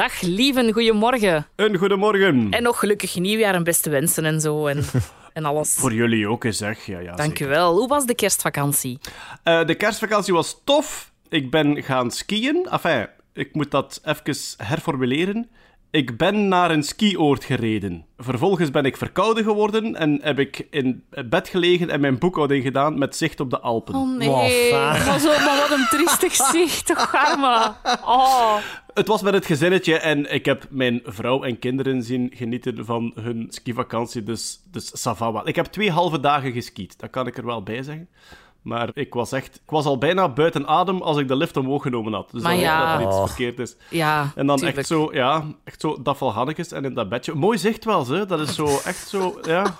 Dag lieven, goedemorgen. Een goedemorgen. En nog gelukkig nieuwjaar en beste wensen en zo. En, en alles. Voor jullie ook eens, zeg. Ja, ja, Dank zeker. u wel. Hoe was de kerstvakantie? Eh, de kerstvakantie was tof. Ik ben gaan skiën. Enfin, ik moet dat even herformuleren. Ik ben naar een skioord gereden. Vervolgens ben ik verkouden geworden en heb ik in bed gelegen en mijn boekhouding gedaan met zicht op de Alpen. Oh nee, Wow, maar, zo, maar wat een triestig zicht, toch, Garma? Oh. Het was met het gezinnetje en ik heb mijn vrouw en kinderen zien genieten van hun skivakantie, dus, dus ça va wel. Ik heb twee halve dagen geskiet, dat kan ik er wel bij zeggen. Maar ik was echt... Ik was al bijna buiten adem als ik de lift omhoog genomen had. Dus Maar dat weet ja. dat er iets Oh. verkeerd is. Ja, En dan tuurlijk. echt zo, ja, echt zo Daffel Hannekes en in dat bedje. Mooi zicht wel, hè. Dat is zo, echt zo, ja...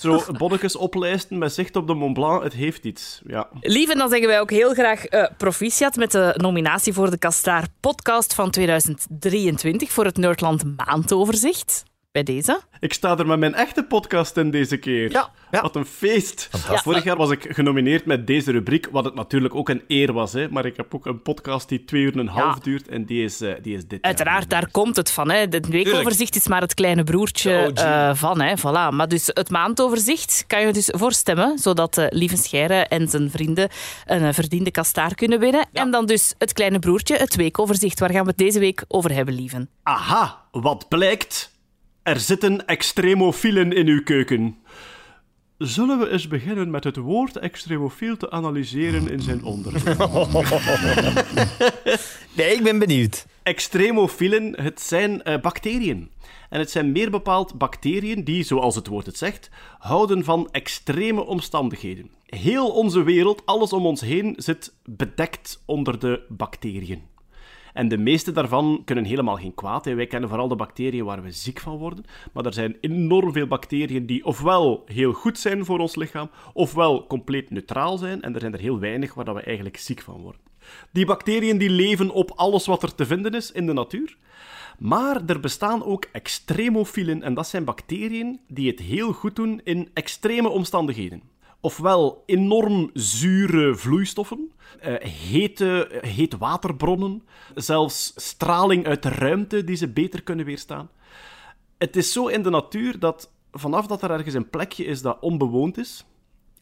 Zo bonnetjes oplijsten met zicht op de Mont Blanc, het heeft iets, ja. Lief, en dan zeggen wij ook heel graag eh, proficiat met de nominatie voor de Kastaar podcast van 2023 voor het Nerdland Maandoverzicht. Bij deze. Ik sta er met mijn echte podcast in deze keer. Ja. Ja. Wat een feest. Vorig jaar was ik genomineerd met deze rubriek, wat het natuurlijk ook een eer was. Hè. Maar ik heb ook een podcast die twee uur en een half duurt en die is, eh, die is dit. jaar. Uiteraard, daar komt het van. Hè. Het weekoverzicht is maar het kleine broertje eh, van. Hè. Voilà. Maar dus het maandoverzicht kan je dus voorstemmen, zodat uh, Lieve Scheire en zijn vrienden een verdiende kastaar kunnen winnen. En dan dus het kleine broertje, het weekoverzicht. Waar gaan we het deze week over hebben, Lieven? Aha, wat blijkt? Er zitten extremofielen in uw keuken. Zullen we eens beginnen met het woord extremofiel te analyseren in zijn onderwerp? Nee, ik ben benieuwd. Extremofielen, het zijn eh, bacteriën. En het zijn meer bepaald bacteriën die, zoals het woord het zegt, houden van extreme omstandigheden. Heel onze wereld, alles om ons heen, zit bedekt onder de bacteriën. En de meeste daarvan kunnen helemaal geen kwaad. hè. Wij kennen vooral de bacteriën waar we ziek van worden. Maar er zijn enorm veel bacteriën die ofwel heel goed zijn voor ons lichaam, ofwel compleet neutraal zijn. En er zijn er heel weinig waar we eigenlijk ziek van worden. Die bacteriën die leven op alles wat er te vinden is in de natuur. Maar er bestaan ook extremofielen, en dat zijn bacteriën die het heel goed doen in extreme omstandigheden. Ofwel enorm zure vloeistoffen, eh, hete, heet waterbronnen, zelfs straling uit de ruimte die ze beter kunnen weerstaan. Het is zo in de natuur dat vanaf dat er ergens een plekje is dat onbewoond is,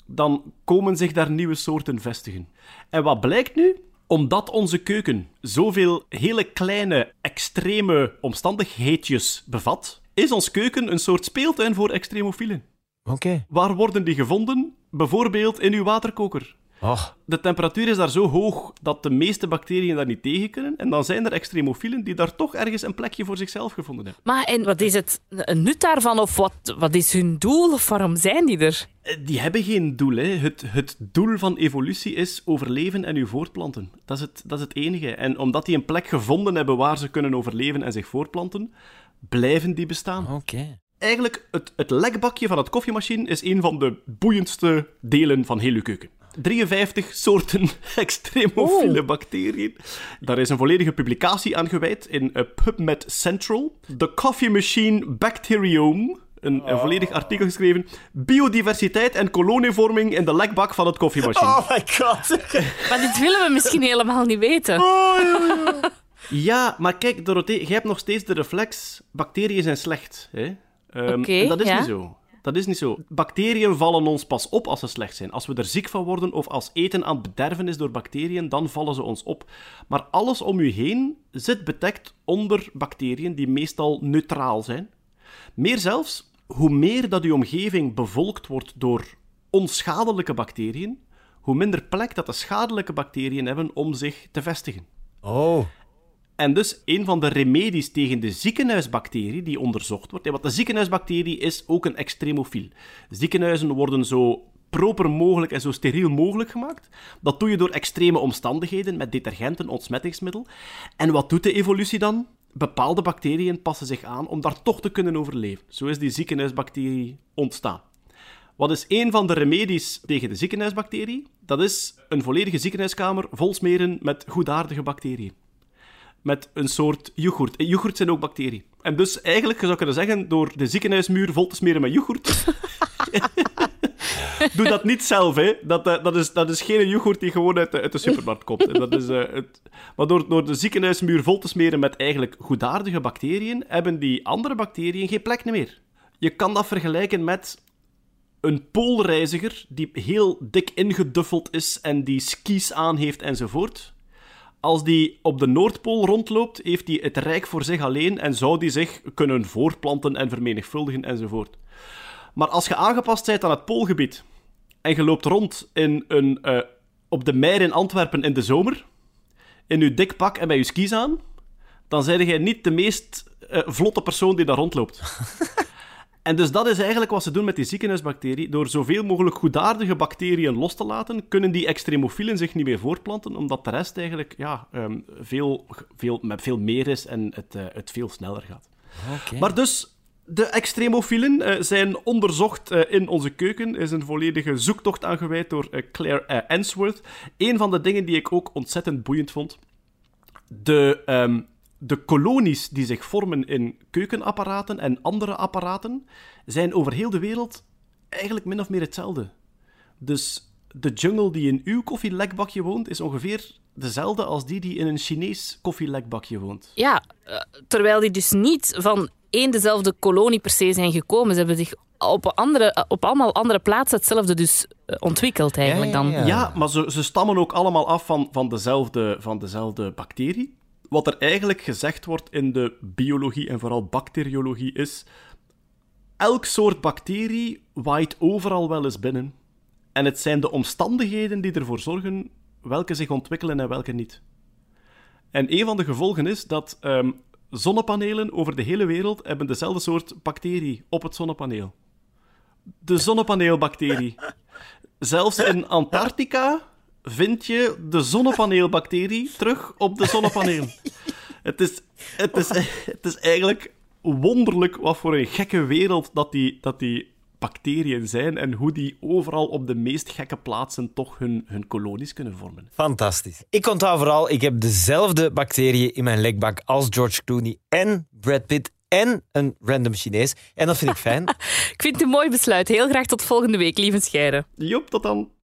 dan komen zich daar nieuwe soorten vestigen. En wat blijkt nu? Omdat onze keuken zoveel hele kleine, extreme omstandigheidjes bevat, is ons keuken een soort speeltuin voor extremofielen. Oké. Waar worden die gevonden? Bijvoorbeeld in uw waterkoker. Och, De temperatuur is daar zo hoog dat de meeste bacteriën daar niet tegen kunnen. En dan zijn er extremofielen die daar toch ergens een plekje voor zichzelf gevonden hebben. Maar en wat is het een nut daarvan? Of wat, wat is hun doel? Of waarom zijn die er? Eh, Die hebben geen doel. Hè. Het, het doel van evolutie is overleven en u voortplanten. Dat is, het, dat is het enige. En omdat die een plek gevonden hebben waar ze kunnen overleven en zich voortplanten, blijven die bestaan. oké. Eigenlijk, het, het lekbakje van het koffiemachine is een van de boeiendste delen van heel uw keuken. 53 soorten extremofiele Oh. bacteriën. Daar is een volledige publicatie aan gewijd in eh, PubMed Central. The Coffee Machine Bacteriome. Een, een volledig artikel geschreven. Biodiversiteit en kolonievorming in de lekbak van het koffiemachine. Oh my god. Maar dit willen we misschien helemaal niet weten. Ja, maar kijk, Dorothee, jij hebt nog steeds de reflex: bacteriën zijn slecht. Hè? Ehm, Oké, en dat is ja. niet zo. Dat is niet zo. Bacteriën vallen ons pas op als ze slecht zijn. Als we er ziek van worden of als eten aan het bederven is door bacteriën, dan vallen ze ons op. Maar alles om u heen zit bedekt onder bacteriën die meestal neutraal zijn. Meer zelfs, hoe meer dat uw omgeving bevolkt wordt door onschadelijke bacteriën, hoe minder plek dat de schadelijke bacteriën hebben om zich te vestigen. Oh. En dus een van de remedies tegen de ziekenhuisbacterie die onderzocht wordt, want de ziekenhuisbacterie is ook een extremofiel. Ziekenhuizen worden zo proper mogelijk en zo steriel mogelijk gemaakt. Dat doe je door extreme omstandigheden met detergenten, ontsmettingsmiddel. En wat doet de evolutie dan? Bepaalde bacteriën passen zich aan om daar toch te kunnen overleven. Zo is die ziekenhuisbacterie ontstaan. Wat is een van de remedies tegen de ziekenhuisbacterie? Dat is een volledige ziekenhuiskamer vol smeren met goedaardige bacteriën met een soort yoghurt. En yoghurt zijn ook bacteriën. En dus eigenlijk, je zou kunnen zeggen, door de ziekenhuismuur vol te smeren met yoghurt, Doe dat niet zelf, hè. Dat, eh, dat, is, dat is geen yoghurt die gewoon uit de, supermarkt komt. Dat is, eh, het... Maar door, door de ziekenhuismuur vol te smeren met eigenlijk goedaardige bacteriën, hebben die andere bacteriën geen plek meer. Je kan dat vergelijken met een poolreiziger die heel dik ingeduffeld is en die skis aan heeft enzovoort. Als die op de Noordpool rondloopt, heeft hij het rijk voor zich alleen en zou die zich kunnen voortplanten en vermenigvuldigen enzovoort. Maar als je aangepast bent aan het poolgebied en je loopt rond in een, eh, op de Meer in Antwerpen in de zomer, in je dik pak en met je skis aan, dan zijn jij niet de meest eh, vlotte persoon die daar rondloopt. En dus dat is eigenlijk wat ze doen met die ziekenhuisbacterie. Door zoveel mogelijk goedaardige bacteriën los te laten, kunnen die extremofielen zich niet meer voortplanten, omdat de rest eigenlijk ja, ehm, veel, veel, met veel meer is en het, eh, het veel sneller gaat. Maar dus, de extremofielen eh, zijn onderzocht eh, in onze keuken. Er is een volledige zoektocht aangeweid door Claire Answorth. Een van de dingen die ik ook ontzettend boeiend vond. De, ehm, de kolonies die zich vormen in keukenapparaten en andere apparaten zijn over heel de wereld eigenlijk min of meer hetzelfde. Dus de jungle die in uw koffielekbakje woont, is ongeveer dezelfde als die die in een Chinees koffielekbakje woont. Ja, eh, terwijl die dus niet van één dezelfde kolonie per se zijn gekomen. Ze hebben zich op, andere, op allemaal andere plaatsen hetzelfde dus eh, ontwikkeld eigenlijk Ja, ja, dan. ja. Ja, maar ze, ze stammen ook allemaal af van, van, dezelfde, van dezelfde bacterie. Wat er eigenlijk gezegd wordt in de biologie en vooral bacteriologie is... Elk soort bacterie waait overal wel eens binnen. En het zijn de omstandigheden die ervoor zorgen welke zich ontwikkelen en welke niet. En een van de gevolgen is dat ehm, zonnepanelen over de hele wereld hebben dezelfde soort bacterie op het zonnepaneel. De zonnepaneelbacterie. Zelfs in Antarctica vind je de zonnepaneelbacterie terug op de zonnepaneel. Het is, het is, het is eigenlijk wonderlijk wat voor een gekke wereld dat die, dat die bacteriën zijn en hoe die overal op de meest gekke plaatsen toch hun, hun kolonies kunnen vormen. Fantastisch. Ik onthoud vooral, ik heb dezelfde bacteriën in mijn lekbak als George Clooney en Brad Pitt en een random Chinees. En dat vind ik fijn. Ik vind het een mooi besluit. Heel graag tot volgende week, lieve Scheire. Jop, tot dan.